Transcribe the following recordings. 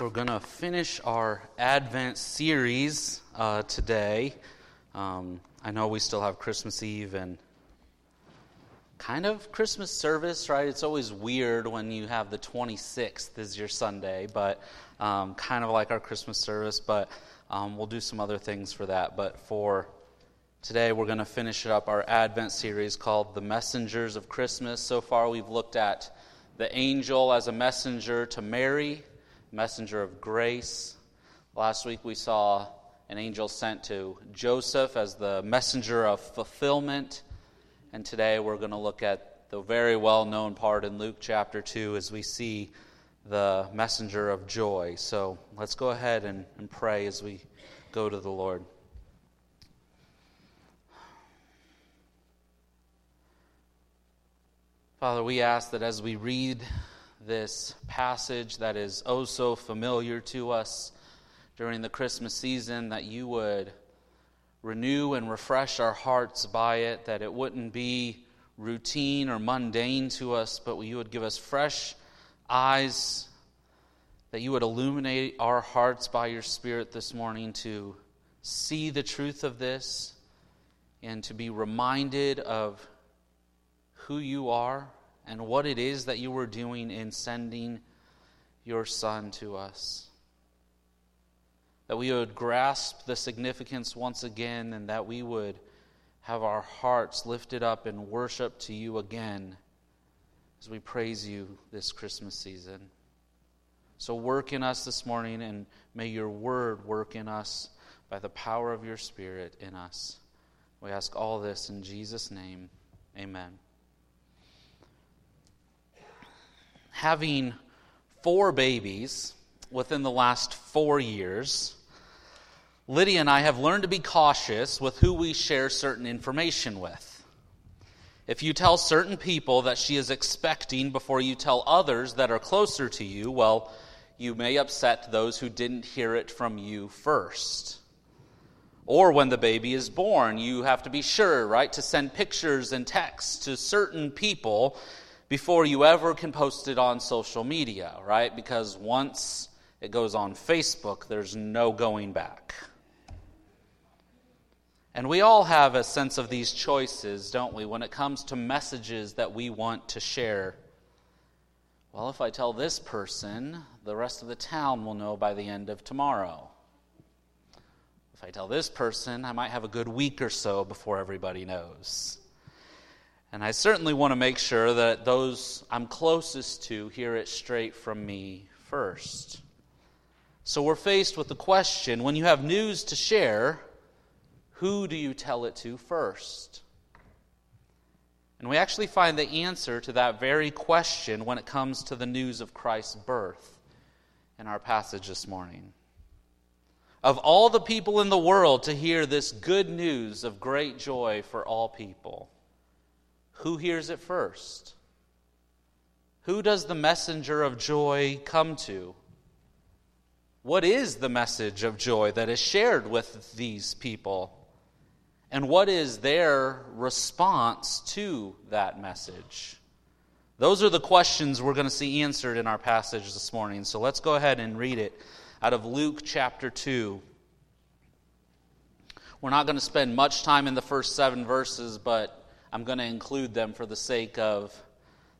We're going to finish our Advent series uh, today. Um, I know we still have Christmas Eve and kind of Christmas service, right? It's always weird when you have the 26th as your Sunday, but um, kind of like our Christmas service, but um, we'll do some other things for that. But for today, we're going to finish up our Advent series called The Messengers of Christmas. So far, we've looked at the angel as a messenger to Mary messenger of grace. Last week we saw an angel sent to Joseph as the messenger of fulfillment. And today we're going to look at the very well known part in Luke chapter 2 as we see the messenger of joy. So let's go ahead and, and pray as we go to the Lord. Father, we ask that as we read this passage that is oh so familiar to us during the Christmas season, that you would renew and refresh our hearts by it, that it wouldn't be routine or mundane to us, but you would give us fresh eyes, that you would illuminate our hearts by your Spirit this morning to see the truth of this and to be reminded of who you are and what it is that you were doing in sending your Son to us. That we would grasp the significance once again, and that we would have our hearts lifted up in worship to you again as we praise you this Christmas season. So, work in us this morning, and may your word work in us by the power of your Spirit in us. We ask all this in Jesus' name. Amen. Having four babies within the last four years, Lydia and I have learned to be cautious with who we share certain information with. If you tell certain people that she is expecting before you tell others that are closer to you, well, you may upset those who didn't hear it from you first. Or when the baby is born, you have to be sure, right, to send pictures and texts to certain people before you ever can post it on social media, right? Because once it goes on Facebook, there's no going back. And we all have a sense of these choices, don't we, when it comes to messages that we want to share. Well, if I tell this person, the rest of the town will know by the end of tomorrow. If I tell this person, I might have a good week or so before everybody knows. And I certainly want to make sure that those I'm closest to hear it straight from me first. So we're faced with the question when you have news to share, who do you tell it to first? And we actually find the answer to that very question when it comes to the news of Christ's birth in our passage this morning. Of all the people in the world to hear this good news of great joy for all people, who hears it first? Who does the messenger of joy come to? What is the message of joy that is shared with these people? And what is their response to that message? Those are the questions we're going to see answered in our passage this morning. So let's go ahead and read it out of Luke chapter 2. We're not going to spend much time in the first seven verses, but I'm going to include them for the sake of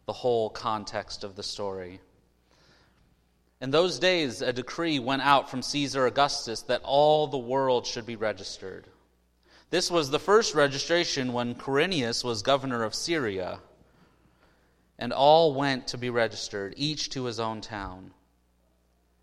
the whole context of the story. In those days, a decree went out from Caesar Augustus that all the world should be registered. This was the first registration when Quirinius was governor of Syria. And all went to be registered, each to his own town.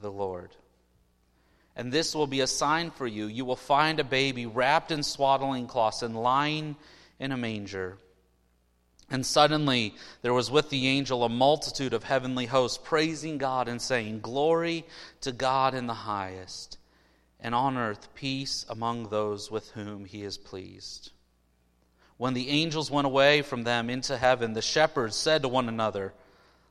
the Lord. And this will be a sign for you. You will find a baby wrapped in swaddling cloths and lying in a manger. And suddenly there was with the angel a multitude of heavenly hosts praising God and saying, Glory to God in the highest, and on earth peace among those with whom he is pleased. When the angels went away from them into heaven, the shepherds said to one another,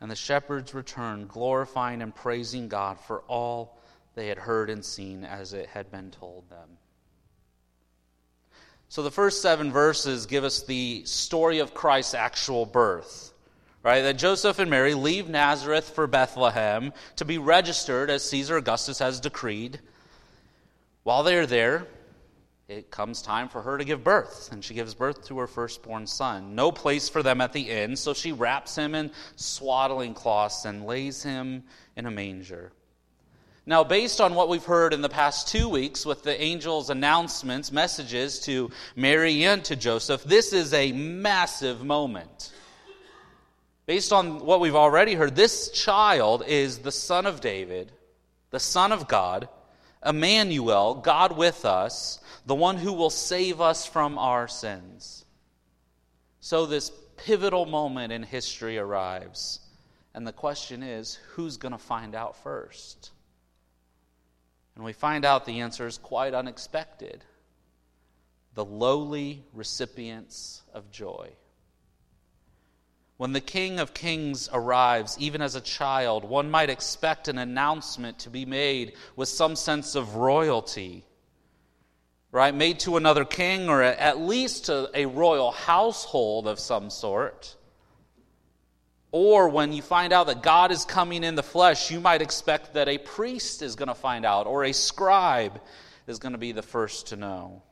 And the shepherds returned, glorifying and praising God for all they had heard and seen as it had been told them. So the first seven verses give us the story of Christ's actual birth. Right? That Joseph and Mary leave Nazareth for Bethlehem to be registered as Caesar Augustus has decreed. While they're there, it comes time for her to give birth, and she gives birth to her firstborn son. No place for them at the inn, so she wraps him in swaddling cloths and lays him in a manger. Now, based on what we've heard in the past two weeks with the angel's announcements, messages to Mary and to Joseph, this is a massive moment. Based on what we've already heard, this child is the son of David, the son of God, Emmanuel, God with us, the one who will save us from our sins. So, this pivotal moment in history arrives. And the question is who's going to find out first? And we find out the answer is quite unexpected the lowly recipients of joy. When the King of Kings arrives, even as a child, one might expect an announcement to be made with some sense of royalty, right? Made to another king or at least to a royal household of some sort. Or when you find out that God is coming in the flesh, you might expect that a priest is going to find out or a scribe is going to be the first to know.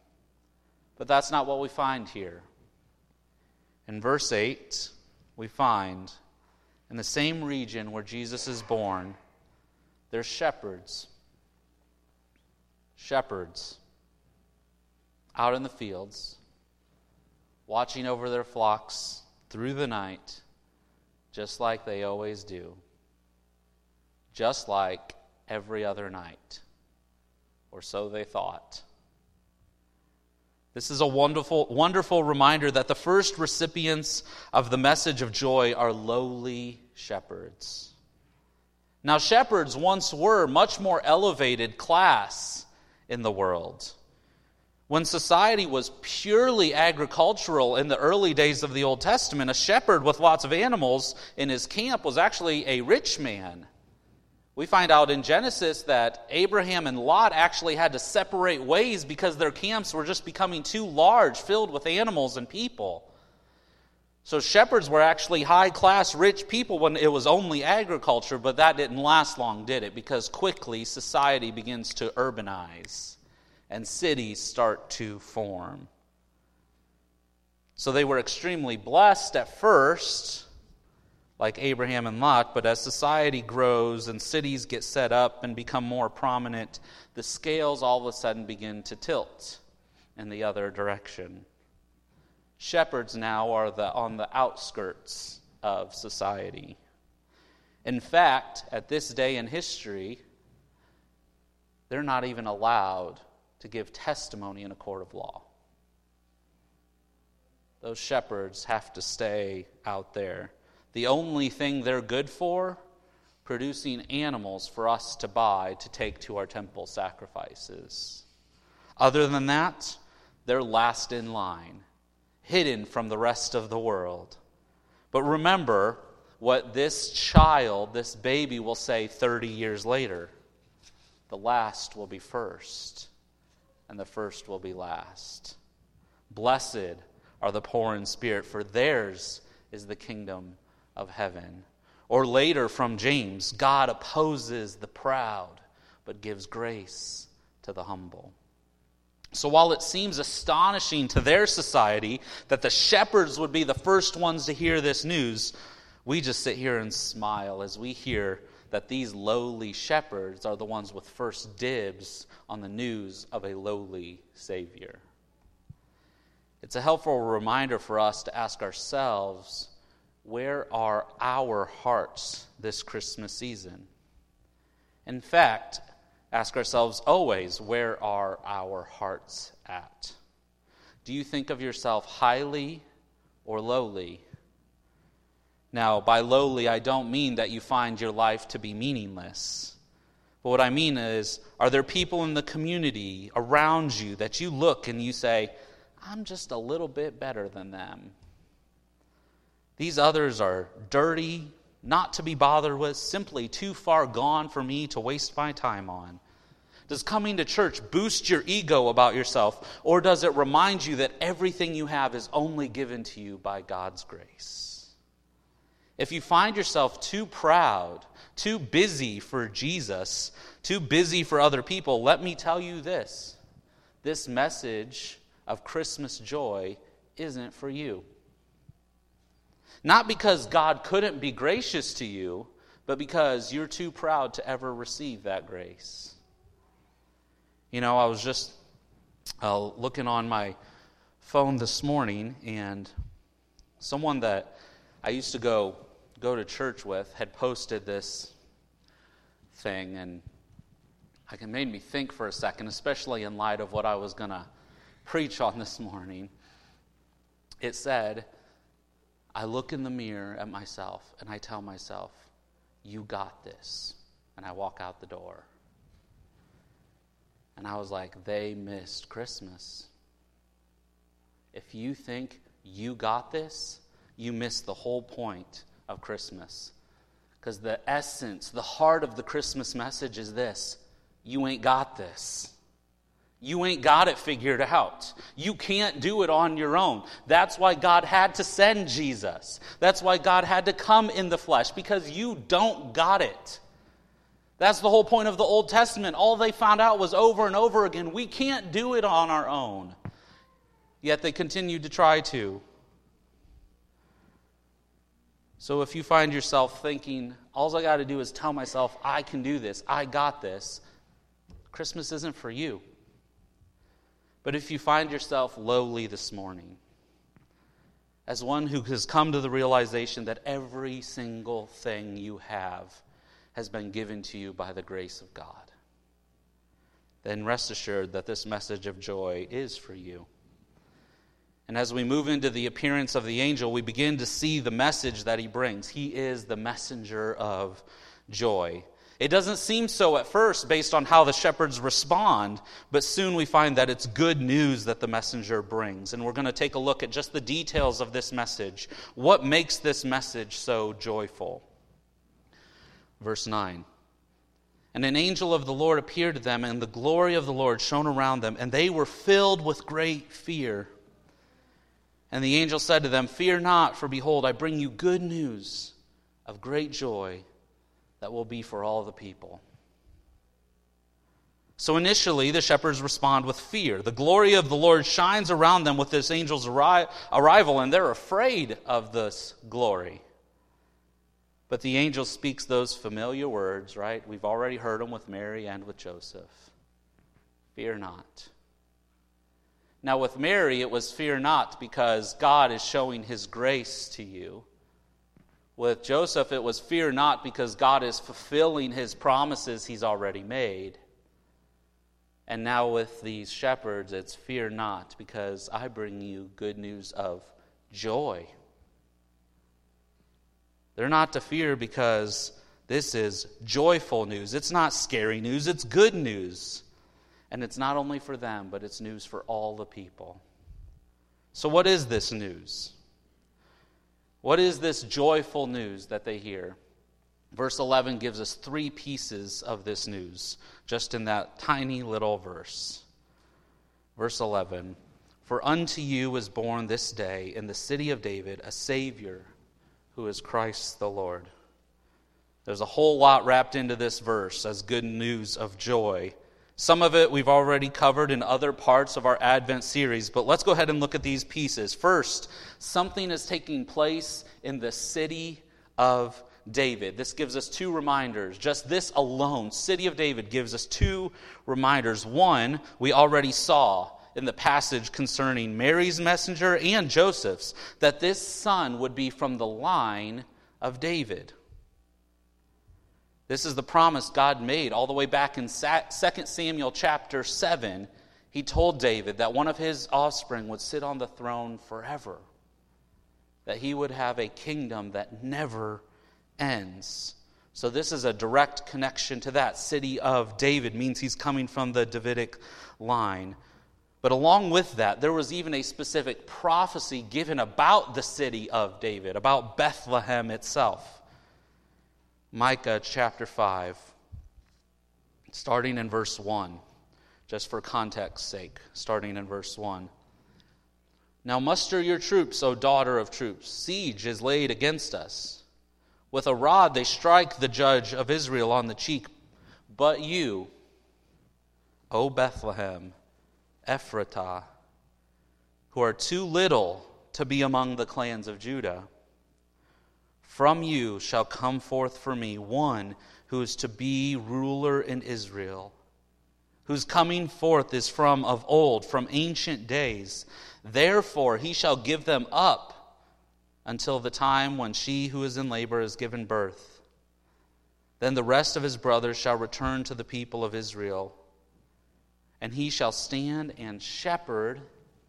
But that's not what we find here. In verse 8, we find in the same region where Jesus is born, there's shepherds. Shepherds out in the fields, watching over their flocks through the night just like they always do, just like every other night, or so they thought. This is a wonderful, wonderful reminder that the first recipients of the message of joy are lowly shepherds. Now, shepherds once were much more elevated class in the world. When society was purely agricultural in the early days of the Old Testament, a shepherd with lots of animals in his camp was actually a rich man. We find out in Genesis that Abraham and Lot actually had to separate ways because their camps were just becoming too large, filled with animals and people. So, shepherds were actually high class, rich people when it was only agriculture, but that didn't last long, did it? Because quickly society begins to urbanize and cities start to form. So they were extremely blessed at first, like Abraham and Lot, but as society grows and cities get set up and become more prominent, the scales all of a sudden begin to tilt in the other direction. Shepherds now are the, on the outskirts of society. In fact, at this day in history, they're not even allowed to give testimony in a court of law. Those shepherds have to stay out there. The only thing they're good for, producing animals for us to buy to take to our temple sacrifices. Other than that, they're last in line, hidden from the rest of the world. But remember what this child, this baby, will say 30 years later the last will be first and the first will be last. Blessed are the poor in spirit, for theirs is the kingdom of heaven. Or later from James, God opposes the proud, but gives grace to the humble. So while it seems astonishing to their society that the shepherds would be the first ones to hear this news, we just sit here and smile as we hear that these lowly shepherds are the ones with first dibs on the news of a lowly Savior. It's a helpful reminder for us to ask ourselves where are our hearts this Christmas season? In fact, ask ourselves always where are our hearts at? Do you think of yourself highly or lowly? Now, by lowly, I don't mean that you find your life to be meaningless. But what I mean is, are there people in the community around you that you look and you say, I'm just a little bit better than them? These others are dirty, not to be bothered with, simply too far gone for me to waste my time on. Does coming to church boost your ego about yourself, or does it remind you that everything you have is only given to you by God's grace? If you find yourself too proud, too busy for Jesus, too busy for other people, let me tell you this this message of Christmas joy isn't for you. Not because God couldn't be gracious to you, but because you're too proud to ever receive that grace. You know, I was just uh, looking on my phone this morning, and someone that I used to go go to church with had posted this thing, and it made me think for a second, especially in light of what I was going to preach on this morning. It said, I look in the mirror at myself and I tell myself, You got this. And I walk out the door. And I was like, They missed Christmas. If you think you got this, you missed the whole point of Christmas. Because the essence, the heart of the Christmas message is this you ain't got this. You ain't got it figured out. You can't do it on your own. That's why God had to send Jesus. That's why God had to come in the flesh, because you don't got it. That's the whole point of the Old Testament. All they found out was over and over again we can't do it on our own. Yet they continued to try to. So if you find yourself thinking, all I got to do is tell myself, I can do this, I got this, Christmas isn't for you. But if you find yourself lowly this morning, as one who has come to the realization that every single thing you have has been given to you by the grace of God, then rest assured that this message of joy is for you. And as we move into the appearance of the angel, we begin to see the message that he brings. He is the messenger of joy. It doesn't seem so at first based on how the shepherds respond, but soon we find that it's good news that the messenger brings. And we're going to take a look at just the details of this message. What makes this message so joyful? Verse 9. And an angel of the Lord appeared to them, and the glory of the Lord shone around them, and they were filled with great fear. And the angel said to them, Fear not, for behold, I bring you good news of great joy that will be for all the people. So initially, the shepherds respond with fear. The glory of the Lord shines around them with this angel's arrival, and they're afraid of this glory. But the angel speaks those familiar words, right? We've already heard them with Mary and with Joseph. Fear not. Now, with Mary, it was fear not because God is showing his grace to you. With Joseph, it was fear not because God is fulfilling his promises he's already made. And now with these shepherds, it's fear not because I bring you good news of joy. They're not to fear because this is joyful news. It's not scary news, it's good news. And it's not only for them, but it's news for all the people. So, what is this news? What is this joyful news that they hear? Verse 11 gives us three pieces of this news, just in that tiny little verse. Verse 11 For unto you is born this day in the city of David a Savior who is Christ the Lord. There's a whole lot wrapped into this verse as good news of joy. Some of it we've already covered in other parts of our Advent series, but let's go ahead and look at these pieces. First, something is taking place in the city of David. This gives us two reminders. Just this alone, city of David, gives us two reminders. One, we already saw in the passage concerning Mary's messenger and Joseph's, that this son would be from the line of David. This is the promise God made all the way back in 2 Samuel chapter 7. He told David that one of his offspring would sit on the throne forever, that he would have a kingdom that never ends. So, this is a direct connection to that. City of David means he's coming from the Davidic line. But along with that, there was even a specific prophecy given about the city of David, about Bethlehem itself. Micah chapter 5, starting in verse 1, just for context sake, starting in verse 1. Now muster your troops, O daughter of troops. Siege is laid against us. With a rod they strike the judge of Israel on the cheek. But you, O Bethlehem, Ephratah, who are too little to be among the clans of Judah. From you shall come forth for me one who is to be ruler in Israel, whose coming forth is from of old, from ancient days. Therefore he shall give them up until the time when she who is in labor is given birth. Then the rest of his brothers shall return to the people of Israel and he shall stand and shepherd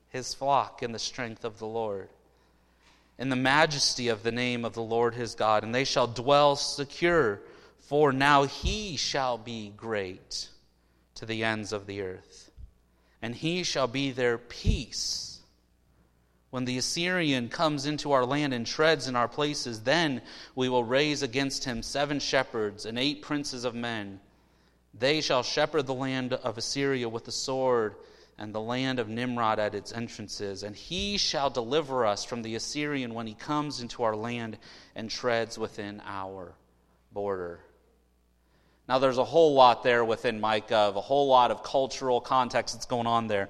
his flock in the strength of the Lord, in the majesty of the name of the Lord his God, and they shall dwell secure, for now he shall be great to the ends of the earth, and he shall be their peace. When the Assyrian comes into our land and treads in our places, then we will raise against him seven shepherds and eight princes of men they shall shepherd the land of Assyria with the sword, and the land of Nimrod at its entrances. And he shall deliver us from the Assyrian when he comes into our land and treads within our border. Now, there's a whole lot there within Micah, of a whole lot of cultural context that's going on there.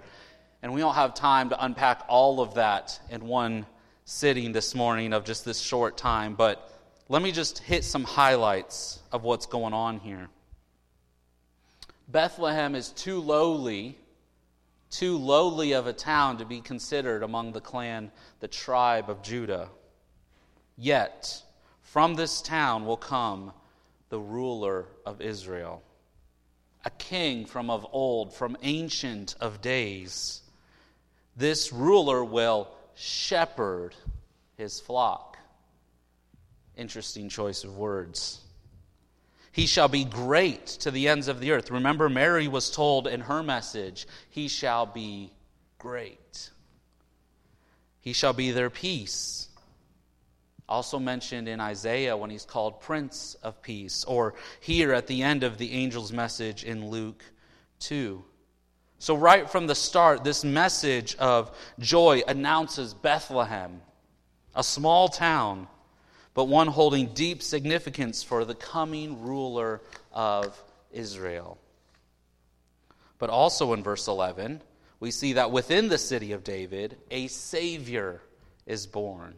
And we don't have time to unpack all of that in one sitting this morning of just this short time. But let me just hit some highlights of what's going on here. Bethlehem is too lowly, too lowly of a town to be considered among the clan, the tribe of Judah. Yet, from this town will come the ruler of Israel, a king from of old, from ancient of days. This ruler will shepherd his flock. Interesting choice of words. He shall be great to the ends of the earth. Remember, Mary was told in her message, He shall be great. He shall be their peace. Also mentioned in Isaiah when he's called Prince of Peace, or here at the end of the angel's message in Luke 2. So, right from the start, this message of joy announces Bethlehem, a small town but one holding deep significance for the coming ruler of Israel. But also in verse 11, we see that within the city of David, a Savior is born.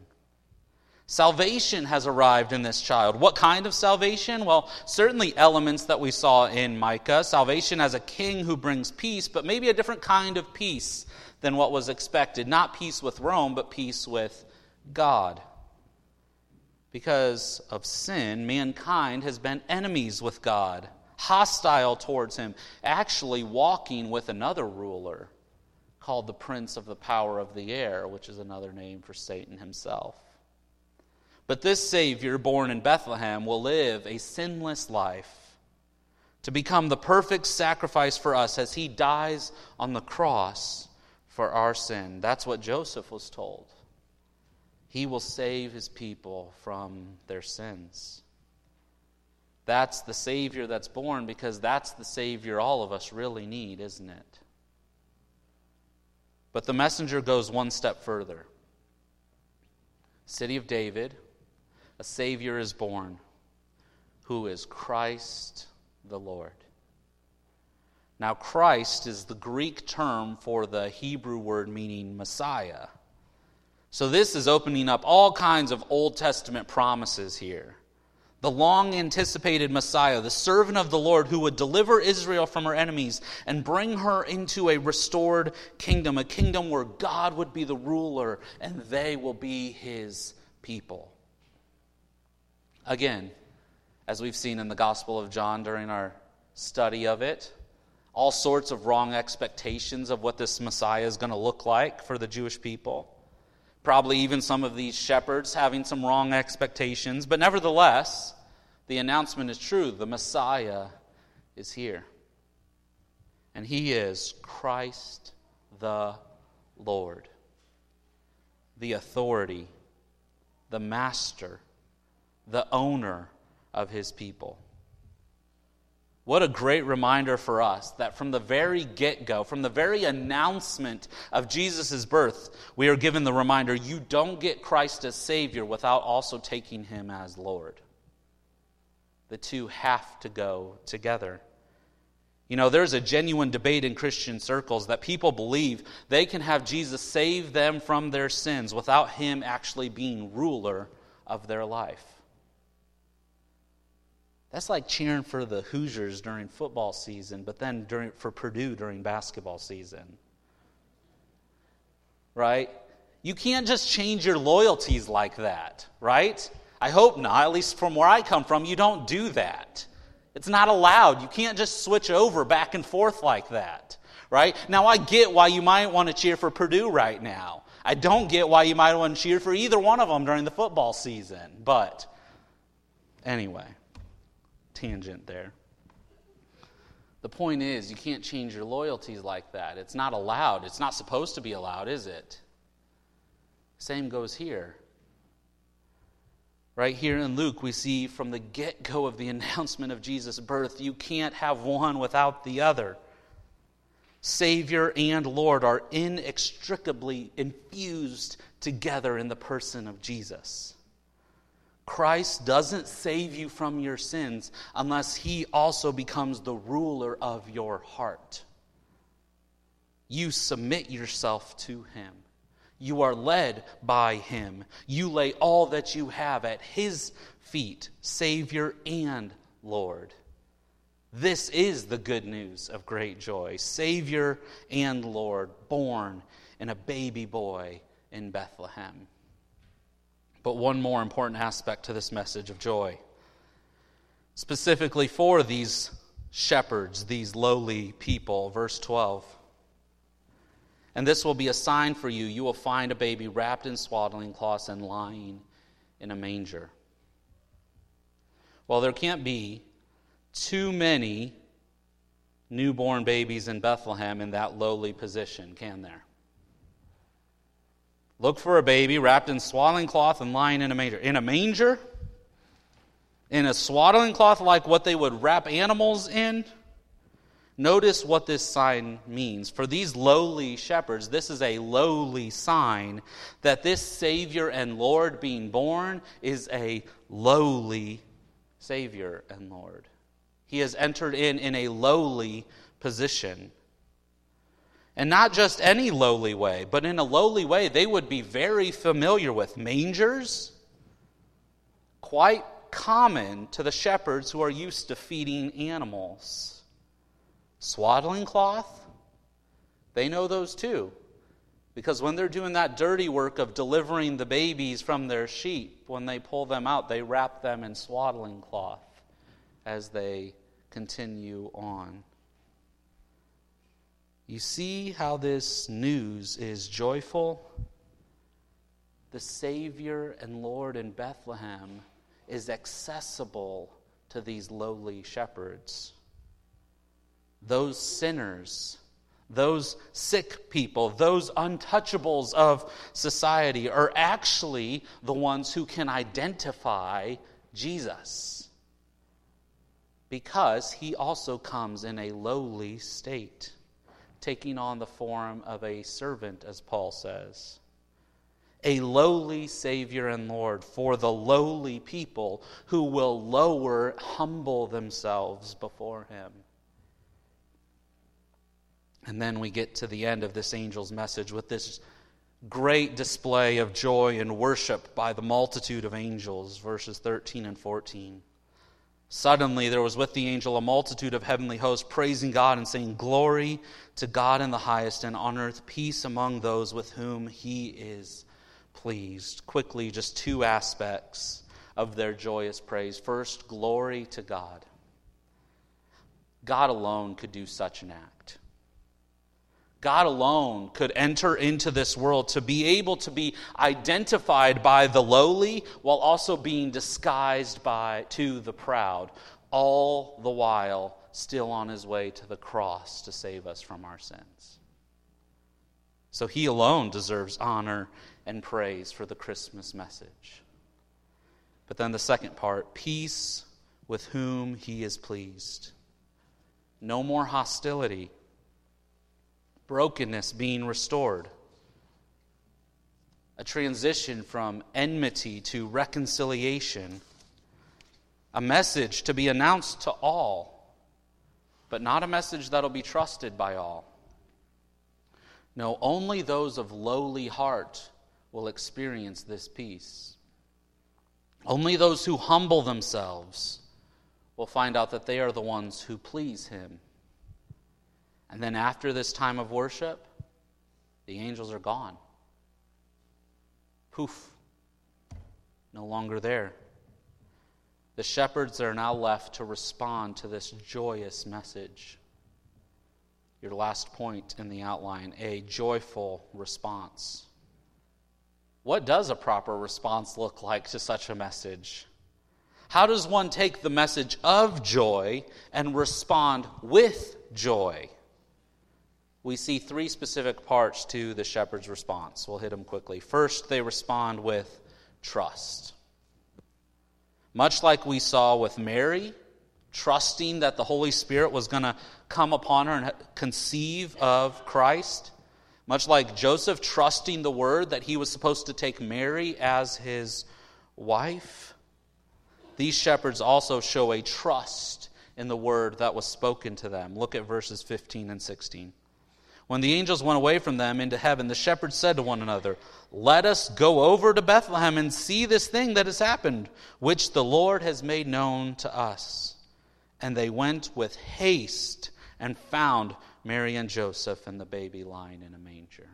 Salvation has arrived in this child. What kind of salvation? Well, certainly elements that we saw in Micah. Salvation as a king who brings peace, but maybe a different kind of peace than what was expected. Not peace with Rome, but peace with God. Because of sin, mankind has been enemies with God, hostile towards Him, actually walking with another ruler called the Prince of the Power of the Air, which is another name for Satan himself. But this Savior, born in Bethlehem, will live a sinless life to become the perfect sacrifice for us as he dies on the cross for our sin. That's what Joseph was told. He will save his people from their sins. That's the Savior that's born because that's the Savior all of us really need, isn't it? But the messenger goes one step further. City of David, a Savior is born, who is Christ the Lord. Now, Christ is the Greek term for the Hebrew word meaning Messiah. So, this is opening up all kinds of Old Testament promises here. The long anticipated Messiah, the servant of the Lord who would deliver Israel from her enemies and bring her into a restored kingdom, a kingdom where God would be the ruler and they will be his people. Again, as we've seen in the Gospel of John during our study of it, all sorts of wrong expectations of what this Messiah is going to look like for the Jewish people. Probably even some of these shepherds having some wrong expectations. But nevertheless, the announcement is true the Messiah is here. And he is Christ the Lord, the authority, the master, the owner of his people. What a great reminder for us that from the very get go, from the very announcement of Jesus' birth, we are given the reminder you don't get Christ as Savior without also taking Him as Lord. The two have to go together. You know, there's a genuine debate in Christian circles that people believe they can have Jesus save them from their sins without Him actually being ruler of their life. That's like cheering for the Hoosiers during football season, but then during, for Purdue during basketball season. Right? You can't just change your loyalties like that, right? I hope not. At least from where I come from, you don't do that. It's not allowed. You can't just switch over back and forth like that, right? Now, I get why you might want to cheer for Purdue right now. I don't get why you might want to cheer for either one of them during the football season. But anyway tangent there. The point is, you can't change your loyalties like that. It's not allowed. It's not supposed to be allowed, is it? Same goes here. Right here in Luke, we see from the get go of the announcement of Jesus' birth, you can't have one without the other. Savior and Lord are inextricably infused together in the person of Jesus. Christ doesn't save you from your sins unless he also becomes the ruler of your heart. You submit yourself to him. You are led by him. You lay all that you have at his feet, Savior and Lord. This is the good news of great joy. Savior and Lord, born in a baby boy in Bethlehem. But one more important aspect to this message of joy, specifically for these shepherds, these lowly people. Verse 12. And this will be a sign for you. You will find a baby wrapped in swaddling cloths and lying in a manger. Well, there can't be too many newborn babies in Bethlehem in that lowly position, can there? Look for a baby wrapped in swaddling cloth and lying in a manger. In a manger? In a swaddling cloth like what they would wrap animals in? Notice what this sign means. For these lowly shepherds, this is a lowly sign that this Savior and Lord being born is a lowly Savior and Lord. He has entered in in a lowly position. And not just any lowly way, but in a lowly way they would be very familiar with mangers, quite common to the shepherds who are used to feeding animals. Swaddling cloth, they know those too. Because when they're doing that dirty work of delivering the babies from their sheep, when they pull them out, they wrap them in swaddling cloth as they continue on. You see how this news is joyful? The Savior and Lord in Bethlehem is accessible to these lowly shepherds. Those sinners, those sick people, those untouchables of society are actually the ones who can identify Jesus because he also comes in a lowly state. Taking on the form of a servant, as Paul says. A lowly Savior and Lord for the lowly people who will lower, humble themselves before Him. And then we get to the end of this angel's message with this great display of joy and worship by the multitude of angels, verses 13 and 14. Suddenly there was with the angel a multitude of heavenly hosts praising God and saying, Glory to God in the highest, and on earth peace among those with whom he is pleased. Quickly, just two aspects of their joyous praise. First, glory to God. God alone could do such an act. God alone could enter into this world to be able to be identified by the lowly while also being disguised by to the proud, all the while still on his way to the cross to save us from our sins. So he alone deserves honor and praise for the Christmas message. But then the second part peace with whom he is pleased. No more hostility brokenness being restored, a transition from enmity to reconciliation, a message to be announced to all, but not a message that'll be trusted by all. No, only those of lowly heart will experience this peace. Only those who humble themselves will find out that they are the ones who please Him. And then after this time of worship, the angels are gone. Poof. No longer there. The shepherds are now left to respond to this joyous message. Your last point in the outline a joyful response. What does a proper response look like to such a message? How does one take the message of joy and respond with joy? We see three specific parts to the shepherd's response. We'll hit them quickly. First, they respond with trust. Much like we saw with Mary, trusting that the Holy Spirit was going to come upon her and conceive of Christ. Much like Joseph trusting the word that he was supposed to take Mary as his wife. These shepherds also show a trust in the word that was spoken to them. Look at verses 15 and 16. When the angels went away from them into heaven, the shepherds said to one another, Let us go over to Bethlehem and see this thing that has happened, which the Lord has made known to us. And they went with haste and found Mary and Joseph and the baby lying in a manger.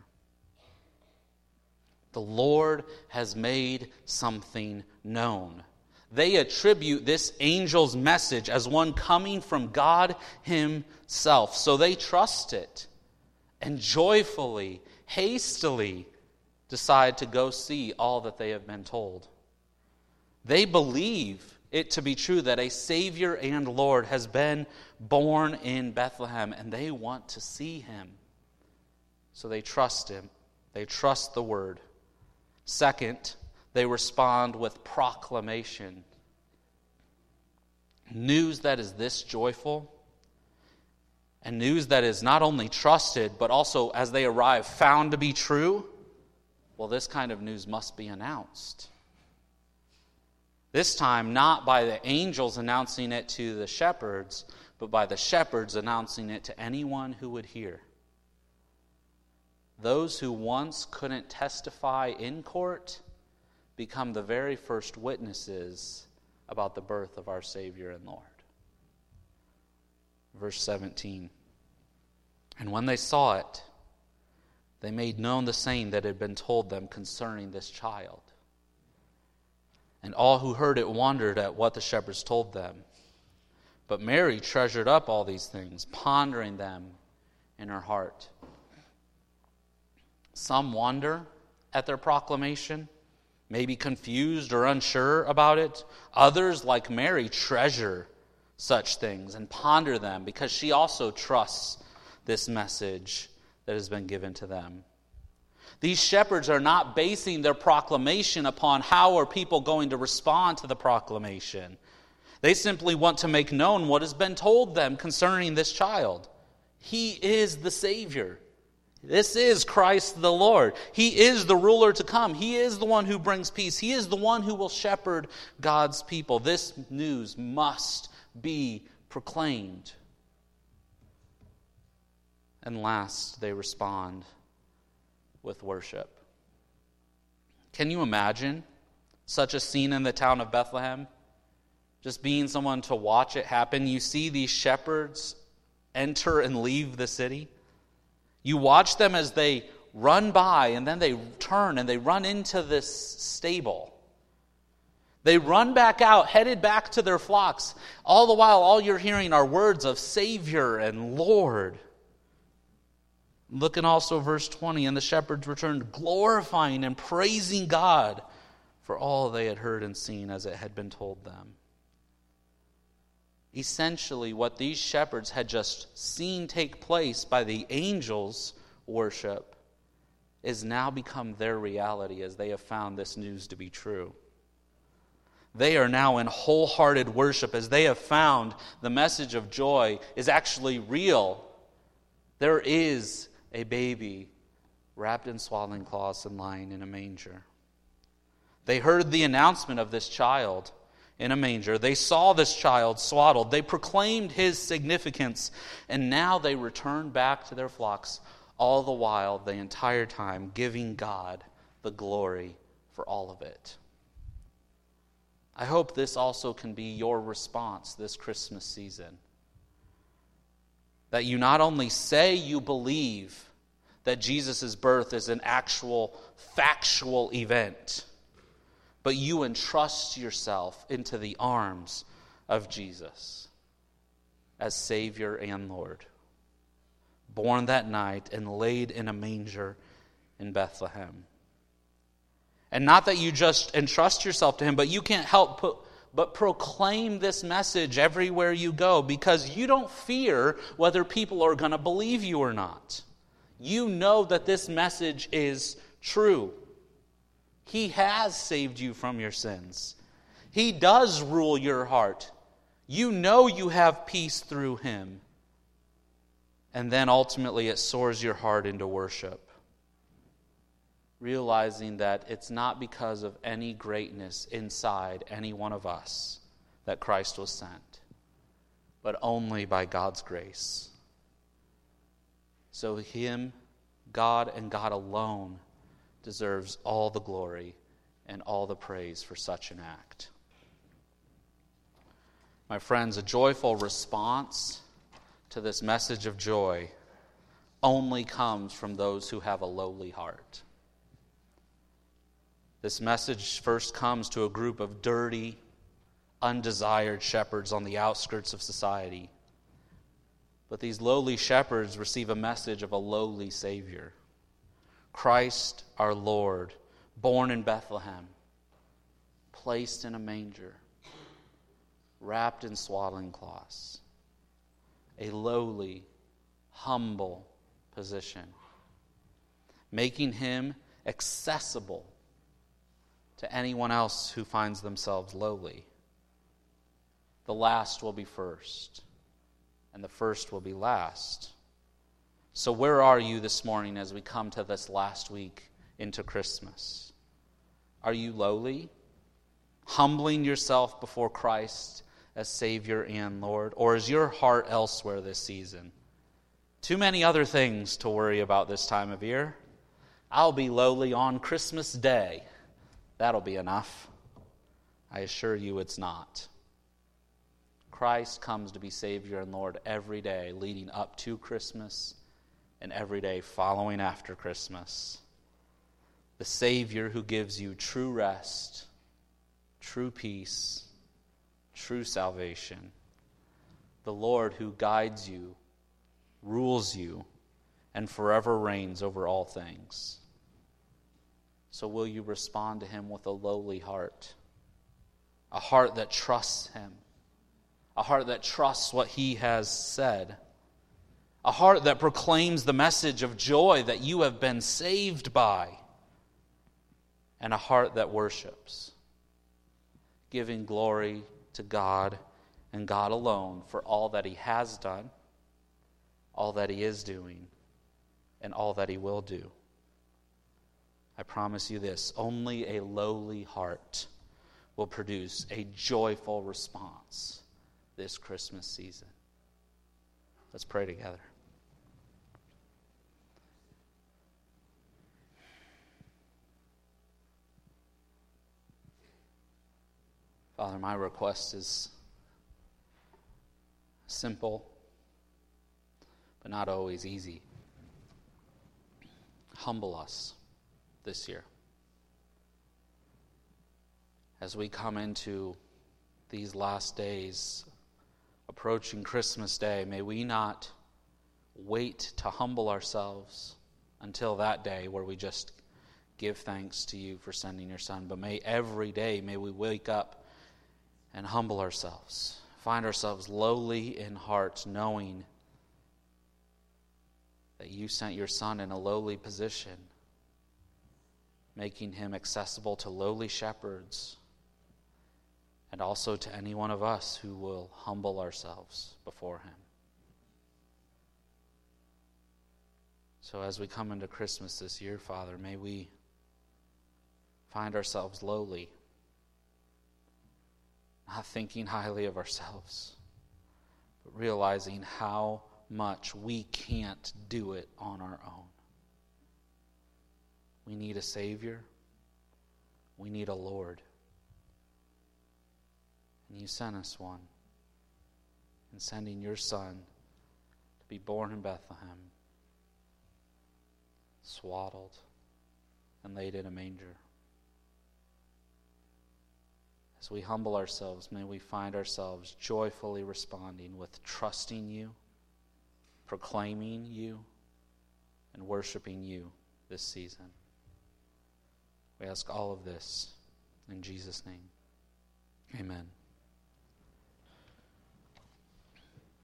The Lord has made something known. They attribute this angel's message as one coming from God Himself, so they trust it and joyfully, hastily decide to go see all that they have been told. They believe it to be true that a Savior and Lord has been born in Bethlehem, and they want to see him. So they trust him, they trust the word. Second, they respond with proclamation. News that is this joyful and news that is not only trusted, but also, as they arrive, found to be true, well, this kind of news must be announced. This time, not by the angels announcing it to the shepherds, but by the shepherds announcing it to anyone who would hear. Those who once couldn't testify in court become the very first witnesses about the birth of our Savior and Lord. Verse 17. And when they saw it, they made known the saying that had been told them concerning this child. And all who heard it wondered at what the shepherds told them. But Mary treasured up all these things, pondering them in her heart. Some wonder at their proclamation, maybe confused or unsure about it. Others, like Mary, treasure such things and ponder them because she also trusts this message that has been given to them. These shepherds are not basing their proclamation upon how are people going to respond to the proclamation. They simply want to make known what has been told them concerning this child. He is the Savior. This is Christ the Lord. He is the ruler to come. He is the one who brings peace. He is the one who will shepherd God's people. This news must be proclaimed. And last, they respond with worship. Can you imagine such a scene in the town of Bethlehem? Just being someone to watch it happen. You see these shepherds enter and leave the city. You watch them as they run by and then they turn and they run into this stable. They run back out, headed back to their flocks. All the while, all you're hearing are words of Savior and Lord. Look also verse 20. And the shepherds returned, glorifying and praising God for all they had heard and seen as it had been told them. Essentially, what these shepherds had just seen take place by the angels' worship is now become their reality as they have found this news to be true. They are now in wholehearted worship as they have found the message of joy is actually real. There is a baby wrapped in swaddling cloths and lying in a manger. They heard the announcement of this child in a manger. They saw this child swaddled. They proclaimed his significance, and now they return back to their flocks, all the while, the entire time, giving God the glory for all of it. I hope this also can be your response this Christmas season. That you not only say you believe that Jesus' birth is an actual, factual event but you entrust yourself into the arms of Jesus as Savior and Lord. Born that night and laid in a manger in Bethlehem. And not that you just entrust yourself to Him, but you can't help put, but proclaim this message everywhere you go because you don't fear whether people are going to believe you or not. You know that this message is true. He has saved you from your sins. He does rule your heart. You know you have peace through Him. And then ultimately it soars your heart into worship. Realizing that it's not because of any greatness inside any one of us that Christ was sent, but only by God's grace. So, Him, God, and God alone deserves all the glory and all the praise for such an act. My friends, a joyful response to this message of joy only comes from those who have a lowly heart. This message first comes to a group of dirty, undesired shepherds on the outskirts of society. But these lowly shepherds receive a message of a lowly Savior. Christ our Lord, born in Bethlehem, placed in a manger, wrapped in swaddling cloths. A lowly, humble position, making him accessible to anyone else who finds themselves lowly. The last will be first, and the first will be last. So, where are you this morning as we come to this last week into Christmas? Are you lowly, humbling yourself before Christ as Savior and Lord? Or is your heart elsewhere this season? Too many other things to worry about this time of year. I'll be lowly on Christmas Day. That'll be enough. I assure you it's not. Christ comes to be Savior and Lord every day leading up to Christmas and every day following after Christmas. The Savior who gives you true rest, true peace, true salvation. The Lord who guides you, rules you, and forever reigns over all things. So, will you respond to Him with a lowly heart? A heart that trusts Him, a heart that trusts what He has said a heart that proclaims the message of joy that you have been saved by, and a heart that worships, giving glory to God and God alone for all that He has done, all that He is doing and all that He will do. I promise you this only a lowly heart will produce a joyful response this Christmas season. Let's pray together. Father, my request is simple, but not always easy. Humble us this year. As we come into these last days, approaching Christmas Day, may we not wait to humble ourselves until that day where we just give thanks to you for sending your son, but may every day, may we wake up and humble ourselves, find ourselves lowly in heart, knowing that you sent your Son in a lowly position, making him accessible to lowly shepherds and also to any one of us who will humble ourselves before him. So, as we come into Christmas this year, Father, may we find ourselves lowly not thinking highly of ourselves, but realizing how much we can't do it on our own. We need a Savior, we need a Lord. And you sent us one in sending your Son to be born in Bethlehem, swaddled, and laid in a manger. As we humble ourselves, may we find ourselves joyfully responding with trusting you, proclaiming you, and worshiping you this season. We ask all of this in Jesus' name. Amen.